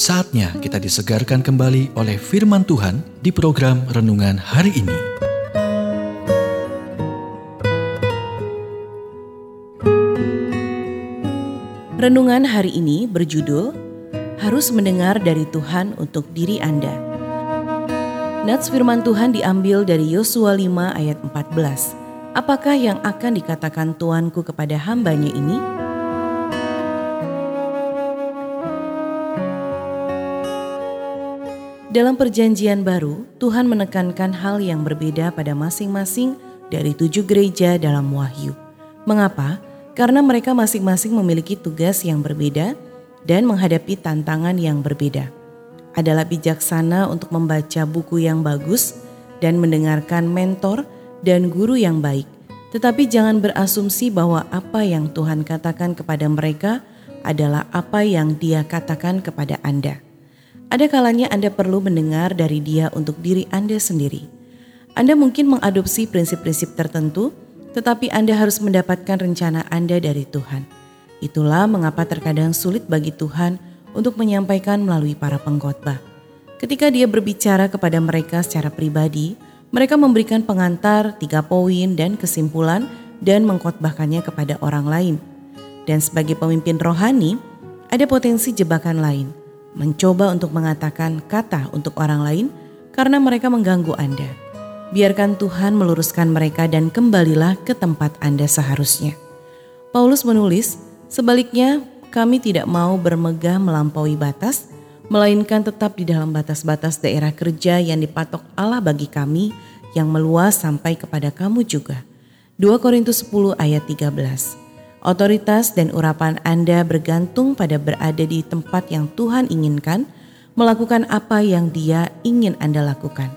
Saatnya kita disegarkan kembali oleh firman Tuhan di program renungan hari ini. Renungan hari ini berjudul Harus Mendengar dari Tuhan untuk Diri Anda. Nats firman Tuhan diambil dari Yosua 5 ayat 14. Apakah yang akan dikatakan Tuanku kepada hambanya ini? Dalam Perjanjian Baru, Tuhan menekankan hal yang berbeda pada masing-masing dari tujuh gereja dalam Wahyu. Mengapa? Karena mereka masing-masing memiliki tugas yang berbeda dan menghadapi tantangan yang berbeda. Adalah bijaksana untuk membaca buku yang bagus dan mendengarkan mentor dan guru yang baik, tetapi jangan berasumsi bahwa apa yang Tuhan katakan kepada mereka adalah apa yang Dia katakan kepada Anda. Ada kalanya Anda perlu mendengar dari dia untuk diri Anda sendiri. Anda mungkin mengadopsi prinsip-prinsip tertentu, tetapi Anda harus mendapatkan rencana Anda dari Tuhan. Itulah mengapa terkadang sulit bagi Tuhan untuk menyampaikan melalui para pengkhotbah. Ketika dia berbicara kepada mereka secara pribadi, mereka memberikan pengantar, tiga poin, dan kesimpulan dan mengkhotbahkannya kepada orang lain. Dan sebagai pemimpin rohani, ada potensi jebakan lain – mencoba untuk mengatakan kata untuk orang lain karena mereka mengganggu Anda. Biarkan Tuhan meluruskan mereka dan kembalilah ke tempat Anda seharusnya. Paulus menulis, sebaliknya kami tidak mau bermegah melampaui batas, melainkan tetap di dalam batas-batas daerah kerja yang dipatok Allah bagi kami yang meluas sampai kepada kamu juga. 2 Korintus 10 ayat 13 Otoritas dan urapan Anda bergantung pada berada di tempat yang Tuhan inginkan, melakukan apa yang Dia ingin Anda lakukan.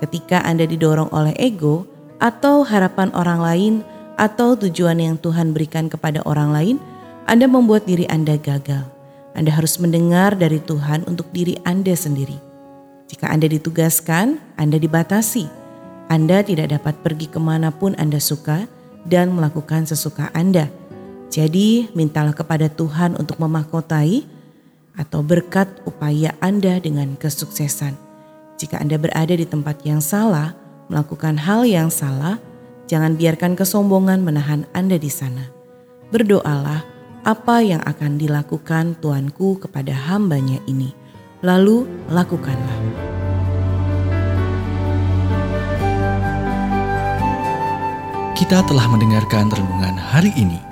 Ketika Anda didorong oleh ego atau harapan orang lain atau tujuan yang Tuhan berikan kepada orang lain, Anda membuat diri Anda gagal. Anda harus mendengar dari Tuhan untuk diri Anda sendiri. Jika Anda ditugaskan, Anda dibatasi. Anda tidak dapat pergi ke mana pun Anda suka dan melakukan sesuka Anda jadi mintalah kepada Tuhan untuk memahkotai atau berkat upaya Anda dengan kesuksesan. Jika Anda berada di tempat yang salah, melakukan hal yang salah, jangan biarkan kesombongan menahan Anda di sana. Berdoalah apa yang akan dilakukan Tuanku kepada hambanya ini. Lalu lakukanlah. Kita telah mendengarkan renungan hari ini.